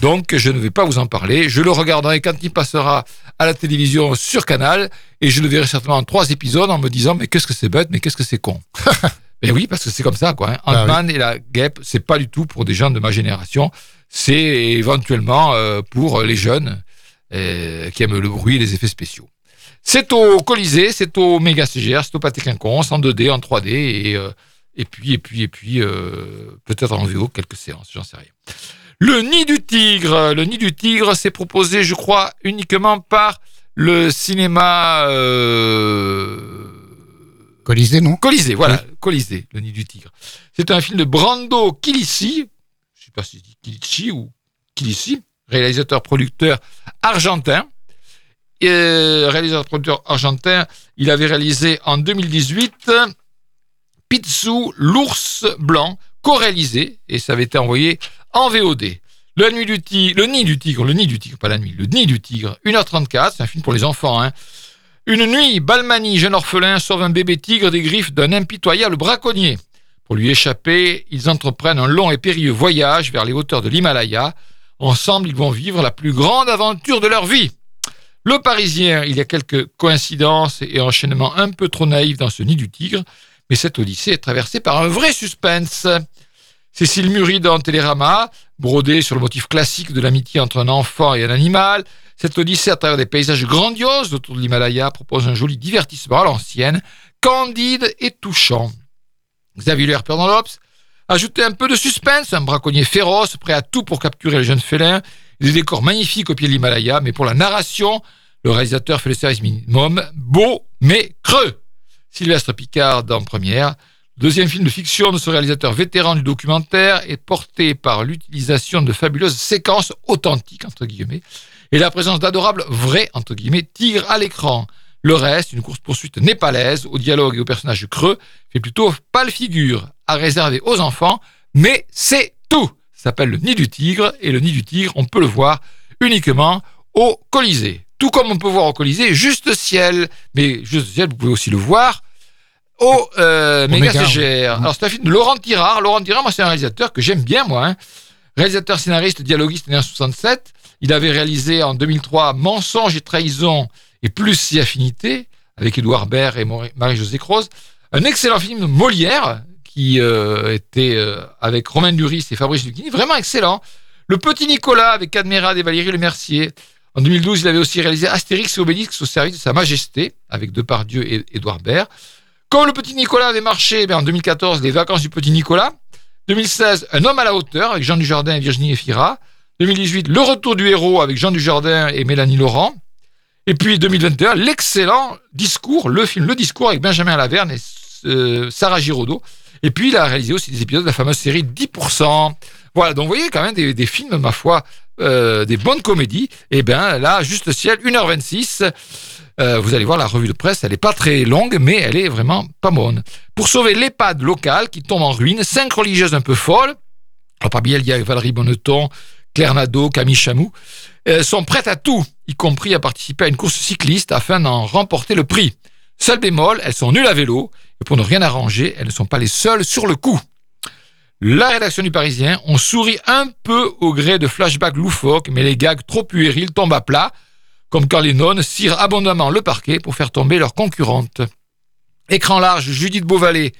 donc je ne vais pas vous en parler. Je le regarderai quand il passera à la télévision sur Canal, et je le verrai certainement en trois épisodes en me disant mais qu'est-ce que c'est bête, mais qu'est-ce que c'est con? Mais oui, parce que c'est comme ça, quoi. Hein. Ah Ant-Man et la guêpe, c'est pas du tout pour des gens de ma génération c'est éventuellement euh, pour les jeunes euh, qui aiment le bruit et les effets spéciaux. C'est au Colisée, c'est au Méga CGR, c'est au Pâté Quinconce, en 2D, en 3D, et, euh, et puis, et puis, et puis, peut-être en VO, quelques séances, j'en sais rien. Le Nid du Tigre, le Nid du Tigre, c'est proposé, je crois, uniquement par le cinéma... Colisée, non Colisée, voilà, Colisée, le Nid du Tigre. C'est un film de Brando Kilissi, pas si Kilichi ou Kilichi, réalisateur-producteur argentin. Euh, réalisateur-producteur argentin, il avait réalisé en 2018 Pizzu, l'ours blanc, co-réalisé, et ça avait été envoyé en VOD. Le, nuit du tigre, le nid du tigre, le nid du tigre, pas la nuit, le nid du tigre, 1h34, c'est un film pour les enfants. Hein. Une nuit, Balmani, jeune orphelin, sauve un bébé tigre des griffes d'un impitoyable braconnier. Pour lui échapper, ils entreprennent un long et périlleux voyage vers les hauteurs de l'Himalaya. Ensemble, ils vont vivre la plus grande aventure de leur vie. Le Parisien, il y a quelques coïncidences et enchaînements un peu trop naïfs dans ce nid du tigre, mais cette odyssée est traversée par un vrai suspense. Cécile Murie dans Télérama, brodée sur le motif classique de l'amitié entre un enfant et un animal, cette odyssée à travers des paysages grandioses autour de l'Himalaya propose un joli divertissement à l'ancienne, candide et touchant. Xavier Lerper dans l'Obs. Ajouter un peu de suspense, un braconnier féroce, prêt à tout pour capturer le jeune félin. Des décors magnifiques au pied de l'Himalaya, mais pour la narration, le réalisateur fait le service minimum, beau mais creux. Sylvestre Picard dans Première. Deuxième film de fiction de ce réalisateur vétéran du documentaire est porté par l'utilisation de fabuleuses séquences authentiques, entre guillemets, et la présence d'adorables vrais, entre guillemets, tigres à l'écran. Le reste, une course-poursuite népalaise, au dialogue et aux personnages creux, fait plutôt pâle figure, à réserver aux enfants, mais c'est tout Ça s'appelle le Nid du Tigre, et le Nid du Tigre, on peut le voir uniquement au Colisée. Tout comme on peut voir au Colisée Juste Ciel, mais Juste Ciel, vous pouvez aussi le voir au euh, Méga CGR. Alors c'est un film de Laurent Tirard. Laurent Tirard, moi c'est un réalisateur que j'aime bien, moi. Hein. Réalisateur, scénariste, dialoguiste né en 67. Il avait réalisé en 2003 Mensonges et trahison et plus si affinité, avec Édouard Baird et Marie-Josée Croze. Un excellent film Molière, qui euh, était euh, avec Romain Duris et Fabrice Lucchini, vraiment excellent. Le Petit Nicolas avec Cadmerade et Valérie Le Mercier. En 2012, il avait aussi réalisé Astérix et Obélix au service de Sa Majesté, avec Depardieu et Édouard Baird. Comme le Petit Nicolas avait marché, ben en 2014, Les Vacances du Petit Nicolas. 2016, Un homme à la hauteur avec Jean Dujardin et Virginie Efira. 2018, Le Retour du héros avec Jean Dujardin et Mélanie Laurent. Et puis 2021, l'excellent discours, le film Le Discours avec Benjamin Laverne et euh, Sarah Giraudot. Et puis il a réalisé aussi des épisodes de la fameuse série 10%. Voilà, donc vous voyez quand même des, films, ma foi, euh, des bonnes comédies. Et bien là, juste ciel, 1h26. Euh, vous allez voir la revue de presse, elle n'est pas très longue, mais elle est vraiment pas bonne. Pour sauver l'EHPAD local qui tombe en ruine, cinq religieuses un peu folles, alors parmi elles il y a Valérie Bonneton, Claire Nadeau, Camille Chamou, sont prêtes à tout, y compris à participer à une course cycliste afin d'en remporter le prix. Seul bémol, elles sont nulles à vélo, et pour ne rien arranger, elles ne sont pas les seules sur le coup. La rédaction du Parisien, on sourit un peu au gré de flashbacks loufoques, mais les gags trop puérils tombent à plat, comme quand les nonnes cirent abondamment le parquet pour faire tomber leurs concurrentes. Écran large, Judith Beauvalet,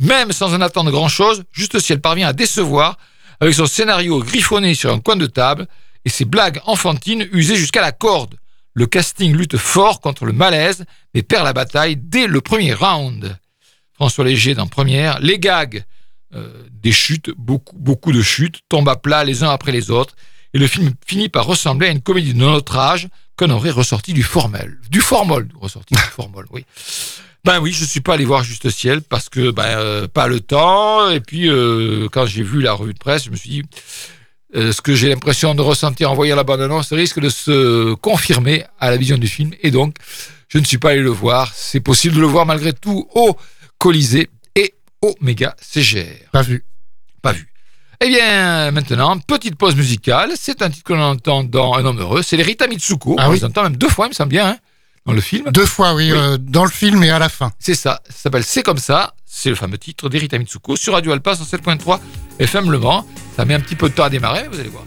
même sans en attendre grand-chose, juste si elle parvient à décevoir, avec son scénario griffonné sur un coin de table, et ses blagues enfantines usées jusqu'à la corde. Le casting lutte fort contre le malaise, mais perd la bataille dès le premier round. François Léger dans première, les gags, euh, des chutes, beaucoup, beaucoup de chutes, tombent à plat les uns après les autres, et le film finit par ressembler à une comédie de notre âge aurait ressorti du formol. Du formol, ressorti du formol, oui. Ben oui, je suis pas allé voir Juste Ciel parce que ben, euh, pas le temps. Et puis euh, quand j'ai vu la revue de presse, je me suis dit euh, ce que j'ai l'impression de ressentir en voyant la bande-annonce risque de se confirmer à la vision du film. Et donc, je ne suis pas allé le voir. C'est possible de le voir malgré tout au Colisée et au Méga CGR. Pas vu. Pas vu. Eh bien, maintenant, petite pause musicale. C'est un titre que l'on entend dans Un homme heureux. C'est les Rita Mitsuko. Ah on oui. les entend même deux fois, il me semble bien, hein, dans le film. Deux fois, oui, Oui. euh, dans le film et à la fin. C'est ça. Ça s'appelle C'est comme ça. C'est le fameux titre d'Erita Mitsuko sur Radio Alpa 107.3 FM Le Mans. Ça met un petit peu de temps à démarrer, mais vous allez voir.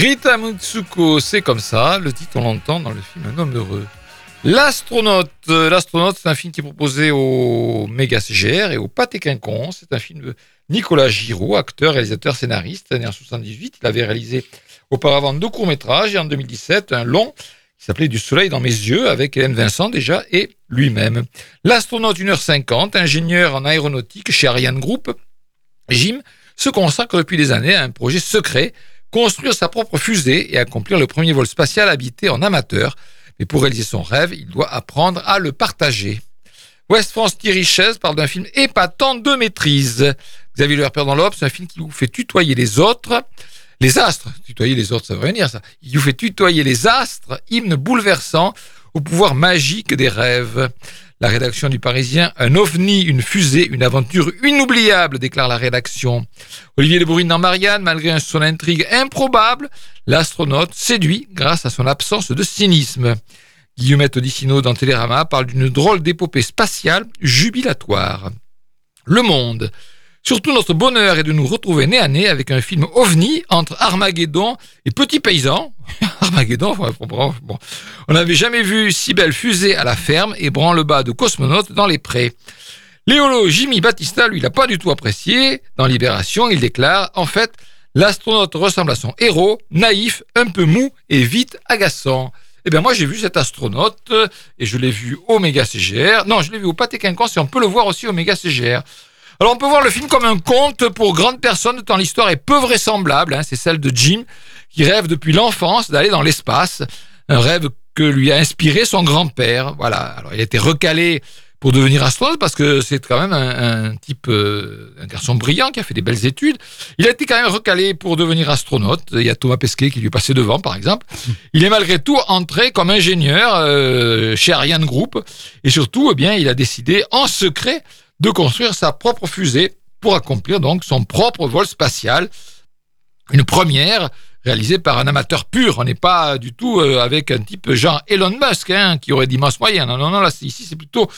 Rita Mitsuko, c'est comme ça. Le titre, on l'entend dans le film Un homme heureux. L'astronaute. Euh, L'astronaute, c'est un film qui est proposé au Méga CGR et au Pâté Quinconce. C'est un film de Nicolas Giraud, acteur, réalisateur, scénariste, né en 78. Il avait réalisé auparavant deux courts-métrages et en 2017 un long qui s'appelait Du soleil dans mes yeux avec Hélène Vincent déjà et lui-même. L'astronaute 1h50, ingénieur en aéronautique chez Ariane Group, Jim se consacre depuis des années à un projet secret construire sa propre fusée et accomplir le premier vol spatial habité en amateur. Mais pour réaliser son rêve, il doit apprendre à le partager. West France Thierry Chaise parle d'un film épatant de maîtrise. Xavier Le Père dans l'Aube, c'est un film qui vous fait tutoyer les autres, les astres. Tutoyer les autres, ça veut rien dire ça. Il vous fait tutoyer les astres, hymne bouleversant au pouvoir magique des rêves. La rédaction du Parisien, un ovni, une fusée, une aventure inoubliable, déclare la rédaction. Olivier de Bourine dans Marianne, malgré son intrigue improbable, l'astronaute séduit grâce à son absence de cynisme. Guillemette Odissino dans Télérama parle d'une drôle d'épopée spatiale jubilatoire. Le Monde. Surtout notre bonheur est de nous retrouver nez à nez avec un film ovni entre Armageddon et Petit Paysan. Armageddon, on n'avait jamais vu si belle fusée à la ferme et branle-bas de cosmonautes dans les prés. Léolo Jimmy Battista, lui, l'a pas du tout apprécié. Dans Libération, il déclare, en fait, l'astronaute ressemble à son héros, naïf, un peu mou et vite agaçant. Eh bien, moi, j'ai vu cet astronaute et je l'ai vu au Méga CGR. Non, je l'ai vu au Pâté Quinconce et on peut le voir aussi au Méga CGR. Alors, on peut voir le film comme un conte pour grandes personnes, tant l'histoire est peu vraisemblable. Hein. C'est celle de Jim, qui rêve depuis l'enfance d'aller dans l'espace. Un rêve que lui a inspiré son grand-père. Voilà. Alors, il a été recalé pour devenir astronaute parce que c'est quand même un, un type, euh, un garçon brillant qui a fait des belles études. Il a été quand même recalé pour devenir astronaute. Il y a Thomas Pesquet qui lui passé devant, par exemple. Il est malgré tout entré comme ingénieur euh, chez Ariane Group et surtout, eh bien, il a décidé en secret de construire sa propre fusée pour accomplir donc son propre vol spatial. Une première réalisée par un amateur pur. On n'est pas du tout euh, avec un type genre Elon Musk hein, qui aurait d'immenses moyens. Non, non, non, là, ici, c'est plutôt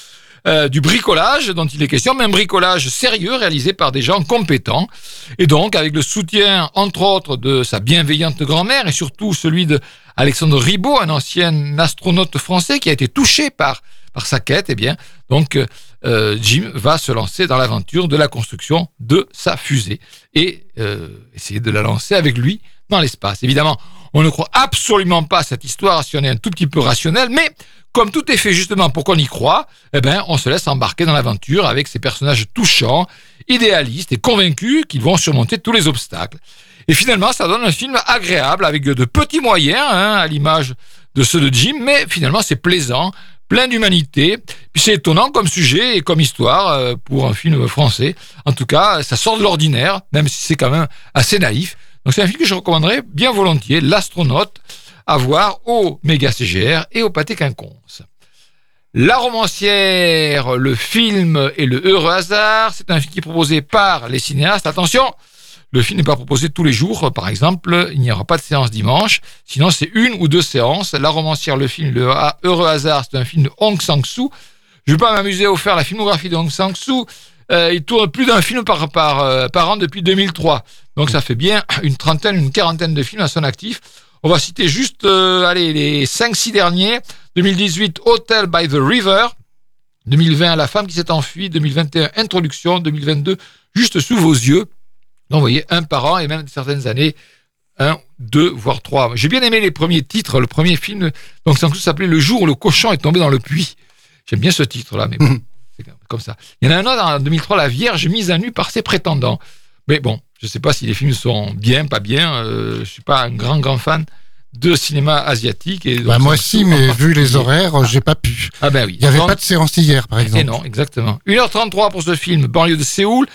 euh, du bricolage dont il est question, mais un bricolage sérieux réalisé par des gens compétents. Et donc, avec le soutien, entre autres, de sa bienveillante grand-mère et surtout celui de Alexandre Ribot, un ancien astronaute français qui a été touché par, par sa quête, eh bien, donc, euh, Jim va se lancer dans l'aventure de la construction de sa fusée et euh, essayer de la lancer avec lui dans l'espace. Évidemment, on ne croit absolument pas à cette histoire si on est un tout petit peu rationnel, mais comme tout est fait justement pour qu'on y croit, eh ben, on se laisse embarquer dans l'aventure avec ces personnages touchants, idéalistes et convaincus qu'ils vont surmonter tous les obstacles. Et finalement, ça donne un film agréable avec de petits moyens, hein, à l'image de ceux de Jim, mais finalement c'est plaisant, plein d'humanité. C'est étonnant comme sujet et comme histoire euh, pour un film français. En tout cas, ça sort de l'ordinaire, même si c'est quand même assez naïf. Donc c'est un film que je recommanderais bien volontiers, L'astronaute, à voir au Méga CGR et au Pâté Quinconce. La romancière, le film et le heureux hasard, c'est un film qui est proposé par les cinéastes. Attention, le film n'est pas proposé tous les jours, par exemple, il n'y aura pas de séance dimanche, sinon c'est une ou deux séances. La romancière, le film, le heureux hasard, c'est un film de Hong Sang-soo. Je ne vais pas m'amuser à faire la filmographie de Hong Sang-soo. Euh, il tourne plus d'un film par, euh, an depuis 2003. Donc ça fait bien une trentaine, une quarantaine de films à son actif. On va citer juste euh, allez, les 5-6 derniers. 2018, Hotel by the River. 2020, La femme qui s'est enfuie. 2021, Introduction. 2022, Juste sous vos yeux. Donc, vous voyez, un par an et même certaines années, un, deux, voire trois. J'ai bien aimé les premiers titres. Le premier film, donc, ça s'appelait Le jour où le cochon est tombé dans le puits. J'aime bien ce titre-là, mais bon, c'est comme ça. Il y en a un autre en 2003, La Vierge mise à nu par ses prétendants. Mais bon, je ne sais pas si les films sont bien, pas bien. Euh, je suis pas un grand, grand fan de cinéma asiatique. Et bah moi aussi, mais vu les horaires, j'ai pas pu. Ah ben oui. Il n'y avait pas de séance hier, par exemple. Et non, exactement. 1h33 pour ce film, banlieue de Séoul.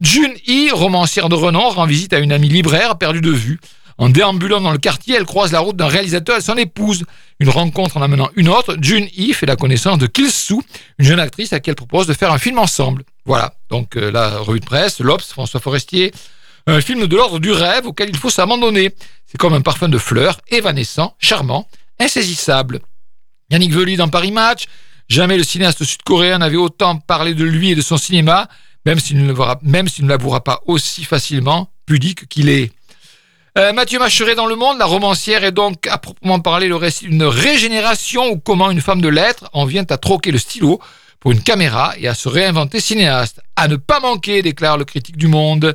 Jun Hee, romancière de renom, rend visite à une amie libraire perdue de vue. En déambulant dans le quartier, elle croise la route d'un réalisateur et son épouse. Une rencontre en amenant une autre, Jun Hee fait la connaissance de Kil Soo, une jeune actrice à qui elle propose de faire un film ensemble. Voilà, donc euh, la revue de presse, l'Obs, François Forestier, un film de l'ordre du rêve auquel il faut s'abandonner. C'est comme un parfum de fleurs, évanescent, charmant, insaisissable. Yannick Vely dans Paris Match, jamais le cinéaste sud-coréen n'avait autant parlé de lui et de son cinéma, même s'il ne, ne l'avouera pas aussi facilement, pudique qu'il est. Euh, Mathieu Macheret dans Le Monde, la romancière est donc à proprement parler le récit d'une régénération ou comment une femme de lettres en vient à troquer le stylo pour une caméra et à se réinventer cinéaste. À ne pas manquer, déclare le critique du Monde.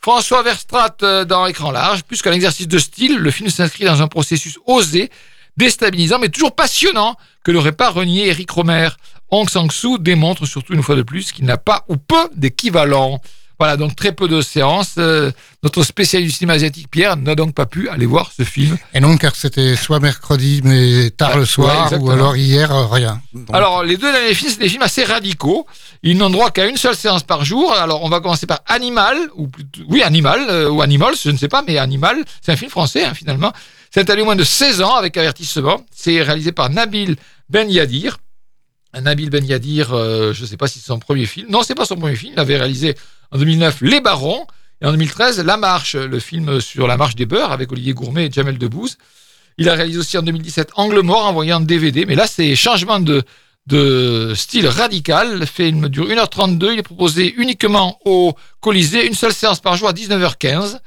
François Verstrat euh, dans Écran large, plus qu'un exercice de style, le film s'inscrit dans un processus osé, déstabilisant, mais toujours passionnant, que n'aurait pas renié Eric Romer. Hong Sang-soo démontre surtout une fois de plus qu'il n'a pas ou peu d'équivalent. Voilà, donc très peu de séances. Euh, notre spécialiste du cinéma asiatique, Pierre, n'a donc pas pu aller voir ce film. Et non, car c'était soit mercredi, mais tard Ouais, le soir, ouais, ou alors hier, euh, rien. Donc, Alors, les deux derniers films, c'est des films assez radicaux. Ils n'ont droit qu'à une seule séance par jour. Alors, on va commencer par Animal, ou plutôt, oui, Animal, euh, ou Animals, je ne sais pas, mais Animal, c'est un film français, hein, finalement. C'est au moins de 16 ans avec avertissement. C'est réalisé par Nabil Ben Yadir. Nabil Ben Yadir, euh, je ne sais pas si c'est son premier film. Non, c'est pas son premier film. Il avait réalisé en 2009 Les Barons et en 2013 La Marche, le film sur la marche des beurs avec Olivier Gourmet et Jamel Debbouze. Il a réalisé aussi en 2017 Angle mort en DVD, mais là c'est changement de, de style radical. Le film dure 1h32, il est proposé uniquement au Colisée, une seule séance par jour à 19h15.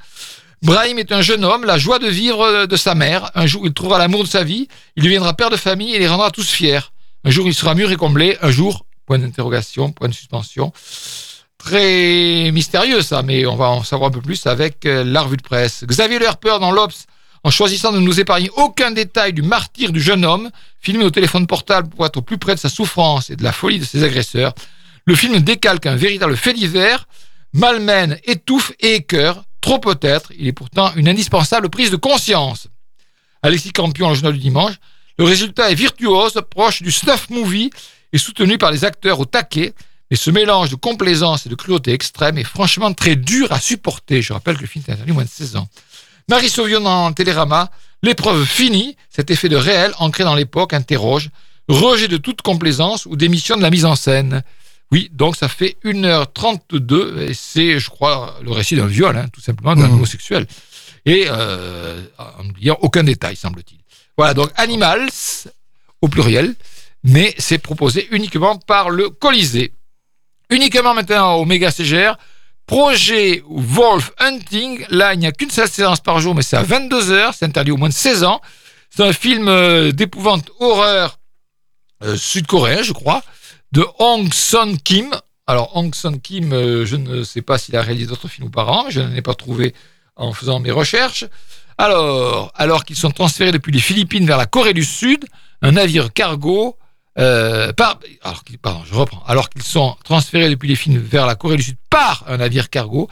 Brahim est un jeune homme, la joie de vivre de sa mère. Un jour, il trouvera l'amour de sa vie, il deviendra père de famille et les rendra tous fiers. Un jour, il sera mûr et comblé. Un jour, point d'interrogation, point de suspension. Très mystérieux ça, mais on va en savoir un peu plus avec euh, la revue de presse. Xavier Le dans l'Obs, en choisissant de ne nous épargner aucun détail du martyr du jeune homme, filmé au téléphone portable pour être au plus près de sa souffrance et de la folie de ses agresseurs. Le film décalque un véritable fait divers, malmène, étouffe et écœure, trop peut-être, il est pourtant une indispensable prise de conscience. Alexis Campion, le journal du dimanche, le résultat est virtuose, proche du snuff movie et soutenu par les acteurs au taquet, mais ce mélange de complaisance et de cruauté extrême est franchement très dur à supporter. Je rappelle que le film est interdit moins de 16 ans. Marie Sauvion dans Télérama, l'épreuve finie, cet effet de réel ancré dans l'époque interroge, rejet de toute complaisance ou démission de la mise en scène. Oui, donc ça fait 1h32 et c'est, je crois, le récit d'un viol, hein, tout simplement, d'un Mmh. homosexuel. Et euh, en n'oubliant aucun détail, semble-t-il. Voilà, donc Animals, au pluriel, mais c'est proposé uniquement par le Colisée. Uniquement maintenant au Méga CGR. Projet Wolf Hunting. Là, il n'y a qu'une seule séance par jour, mais c'est à 22h. C'est interdit au moins de 16 ans. C'est un film euh, d'épouvante horreur euh, sud-coréen, je crois, de Hong Son Kim. Alors, Hong Son Kim, euh, je ne sais pas s'il a réalisé d'autres films auparavant. Je n'en ai pas trouvé en faisant mes recherches. Alors, alors qu'ils sont transférés depuis les Philippines vers la Corée du Sud, un navire cargo euh, par, alors, pardon, je reprends. Alors qu'ils sont transférés depuis les Philippines vers la Corée du Sud par un navire cargo,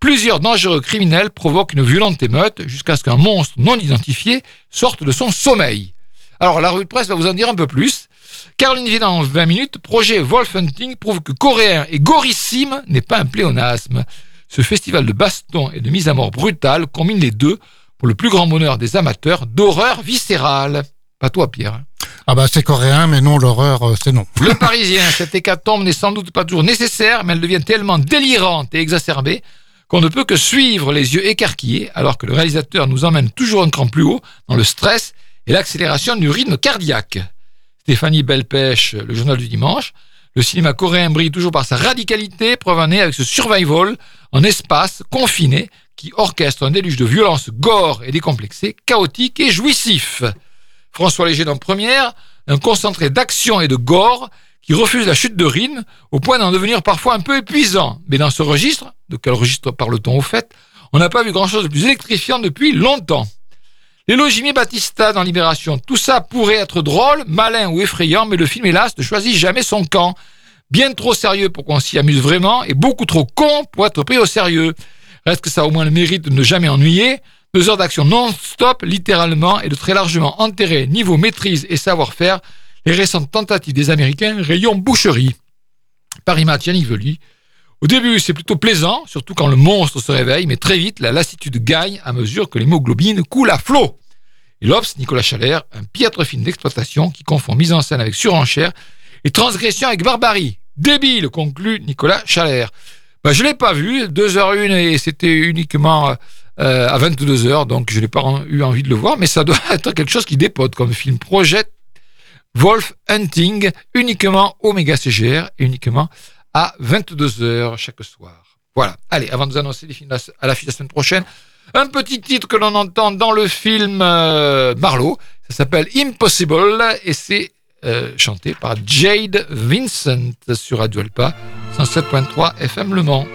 plusieurs dangereux criminels provoquent une violente émeute jusqu'à ce qu'un monstre non identifié sorte de son sommeil. Alors, la revue de presse va vous en dire un peu plus. Caroline Vidan en 20 minutes, projet Wolf Hunting prouve que coréen et gorissime n'est pas un pléonasme. Ce festival de baston et de mise à mort brutale combine les deux pour le plus grand bonheur des amateurs d'horreur viscérale. Pas toi, Pierre. Ah bah c'est coréen, mais non, l'horreur, euh, c'est non. Le Parisien, cette hécatombe n'est sans doute pas toujours nécessaire, mais elle devient tellement délirante et exacerbée qu'on ne peut que suivre les yeux écarquillés, alors que le réalisateur nous emmène toujours un cran plus haut dans le stress et l'accélération du rythme cardiaque. Stéphanie Belpêche, le journal du dimanche. Le cinéma coréen brille toujours par sa radicalité, preuve en est avec ce survival en espace confiné qui orchestre un déluge de violence gore et décomplexé, chaotique et jouissif. François Léger dans Première, un concentré d'action et de gore qui refuse la chute de rythme au point d'en devenir parfois un peu épuisant. Mais dans ce registre, de quel registre parle-t-on au fait? On n'a pas vu grand-chose de plus électrifiant depuis longtemps. Lélo Jimmy Battista dans Libération, tout ça pourrait être drôle, malin ou effrayant, mais le film, hélas, ne choisit jamais son camp. Bien trop sérieux pour qu'on s'y amuse vraiment, et beaucoup trop con pour être pris au sérieux. Reste que ça a au moins le mérite de ne jamais ennuyer. Deux heures d'action non-stop, littéralement, et de très largement enterrer niveau maîtrise et savoir-faire les récentes tentatives des Américains rayon boucherie. Paris Match, Yannick. Au début, c'est plutôt plaisant, surtout quand le monstre se réveille, mais très vite, la lassitude gagne à mesure que l'hémoglobine coule à flot. Et l'Obs, Nicolas Chalère, un piètre film d'exploitation qui confond mise en scène avec surenchère et transgression avec barbarie. Débile, conclut Nicolas Chalère. Bah, je l'ai pas vu, 2h01 et c'était uniquement euh, à 22h, donc je n'ai pas eu envie de le voir, mais ça doit être quelque chose qui dépote comme film. Projet Wolf Hunting, uniquement au Méga CGR et uniquement à 22h chaque soir. Voilà. Allez, avant de vous annoncer les films à la fin de la semaine prochaine, un petit titre que l'on entend dans le film euh, Marlowe. Ça s'appelle Impossible et c'est euh, chanté par Jade Vincent sur Radio Alpa 107.3 FM Le Mans.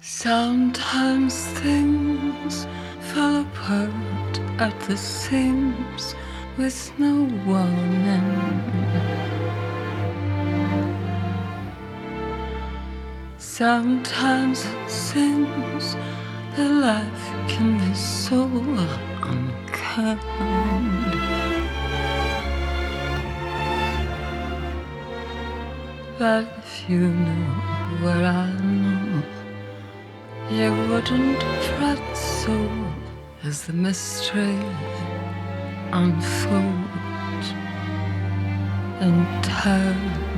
Sometimes things fall apart at the seams with no warning. Sometimes it seems that life can be so unkind. But if you know what I know, You wouldn't fret so as the mystery unfolds in time.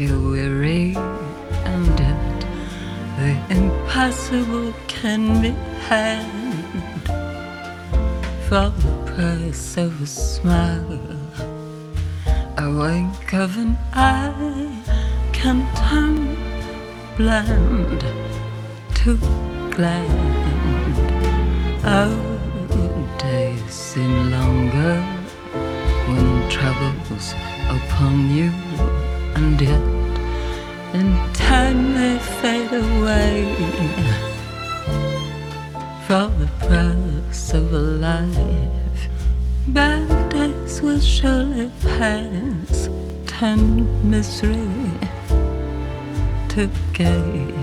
Feel weary, and yet the impossible can be had for the price of a smile. A wink of an eye can turn bland to glad. Oh, days seem longer when troubles upon you, and yet in time they fade away. from the price of a life, bad days will surely pass, turn misery to gay.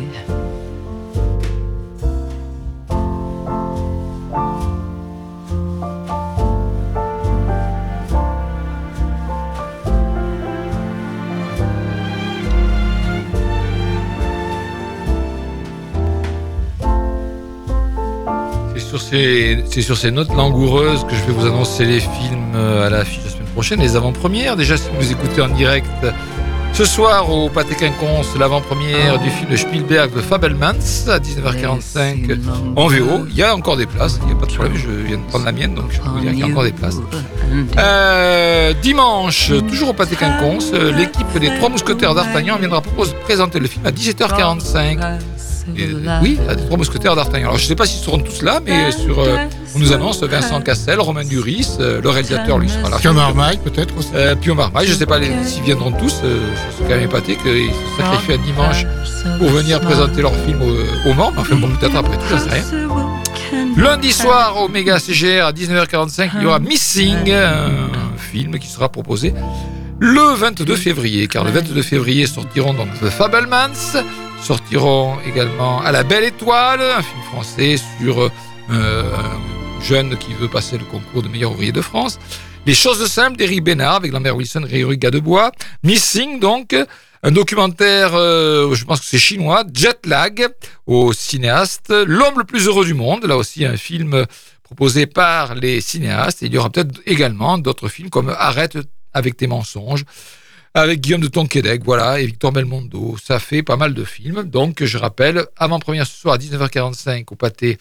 Sur, ces, c'est sur ces notes langoureuses que je vais vous annoncer les films euh, à l'affiche la semaine prochaine, les avant-premières. Déjà, si vous écoutez en direct ce soir au Pâté Quinconce, l'avant-première du film de Spielberg, The Fabelmans, à 19h45 en VO. Il y a encore des places, il n'y a pas de problème, je viens de prendre la mienne, donc je peux vous dire qu'il y a encore des places. Euh, dimanche, toujours au Pâté Quinconce, euh, l'équipe des Trois Mousquetaires d'Artagnan viendra propose- présenter le film à 17h45. Et, euh, oui, à des Trois Mousquetaires d'Artagnan. Alors je ne sais pas s'ils seront tous là, mais sur, euh, on nous annonce Vincent Cassel, Romain Duris, euh, le réalisateur lui sera là. Comme Marmaille, peut-être aussi. Euh, Pio Marmaille, je ne sais pas s'ils viendront tous, euh, je suis quand même épaté qu'ils se sacrifient un dimanche pour venir présenter leur film au, au Mans, mais enfin bon, peut-être après tout, j'en sais rien. Lundi soir au Méga CGR à 19h45, il y aura Missing, un film qui sera proposé le 22 février, car le 22 février sortiront donc The Fabelmans, sortiront également À la Belle Étoile, un film français sur euh, un jeune qui veut passer le concours de meilleur ouvrier de France. Les choses simples d'Éric Bénard avec Lambert Wilson et Eric Gadebois. Missing donc, un documentaire, euh, je pense que c'est chinois, Jet Lag au cinéaste. L'homme le plus heureux du monde, là aussi un film proposé par les cinéastes. Et il y aura peut-être également d'autres films comme Arrête avec tes mensonges avec Guillaume de Tonquédec, voilà, et Victor Belmondo. Ça fait pas mal de films. Donc, je rappelle, avant-première ce soir à 19h45 au pâté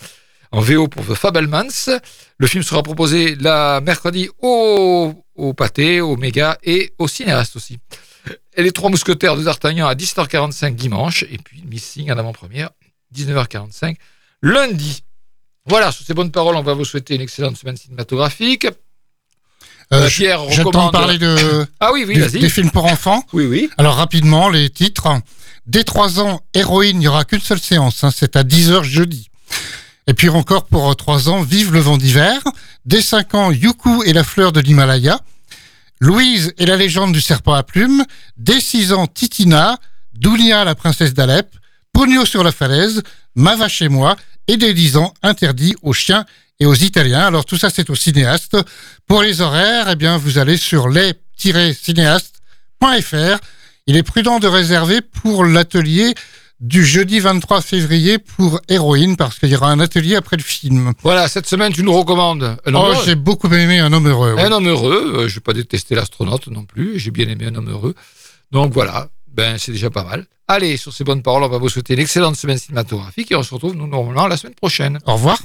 en VO pour The Fabelmans. Le film sera proposé la mercredi au, au pâté, au méga et au cinéaste aussi. Et les trois mousquetaires de D'Artagnan à 17h45 dimanche. Et puis Missing en avant-première, 19h45 lundi. Voilà, sur ces bonnes paroles, on va vous souhaiter une excellente semaine cinématographique. Euh, Euh, Pierre de recommande- parler de, Ah oui, oui, des, films pour enfants. Oui, oui. Alors rapidement, les titres. Dès 3 ans, Héroïne, il n'y aura qu'une seule séance, hein, c'est à 10h jeudi. Et puis encore pour 3 ans, Vive le vent d'hiver. Dès 5 ans, Yuku et la fleur de l'Himalaya. Louise et la légende du serpent à plumes. Dès 6 ans, Titina. Dounia, la princesse d'Alep. Pogno sur la falaise. Mava chez moi. Et dès 10 ans, interdit aux chiens et aux Italiens. Alors tout ça, c'est au cinéaste. Pour les horaires, eh bien, vous allez sur les-cinéastes.fr. Il est prudent de réserver pour l'atelier du jeudi 23 février pour Héroïne parce qu'il y aura un atelier après le film. Voilà, cette semaine, tu nous recommandes un homme Oh, heureux. j'ai beaucoup aimé Un homme heureux. oui. Un homme heureux. Euh, Je n'ai pas détesté l'astronaute non plus. J'ai bien aimé un homme heureux. Donc voilà, ben, c'est déjà pas mal. Allez, sur ces bonnes paroles, on va vous souhaiter une excellente semaine cinématographique et on se retrouve, nous, normalement, la semaine prochaine. Au revoir.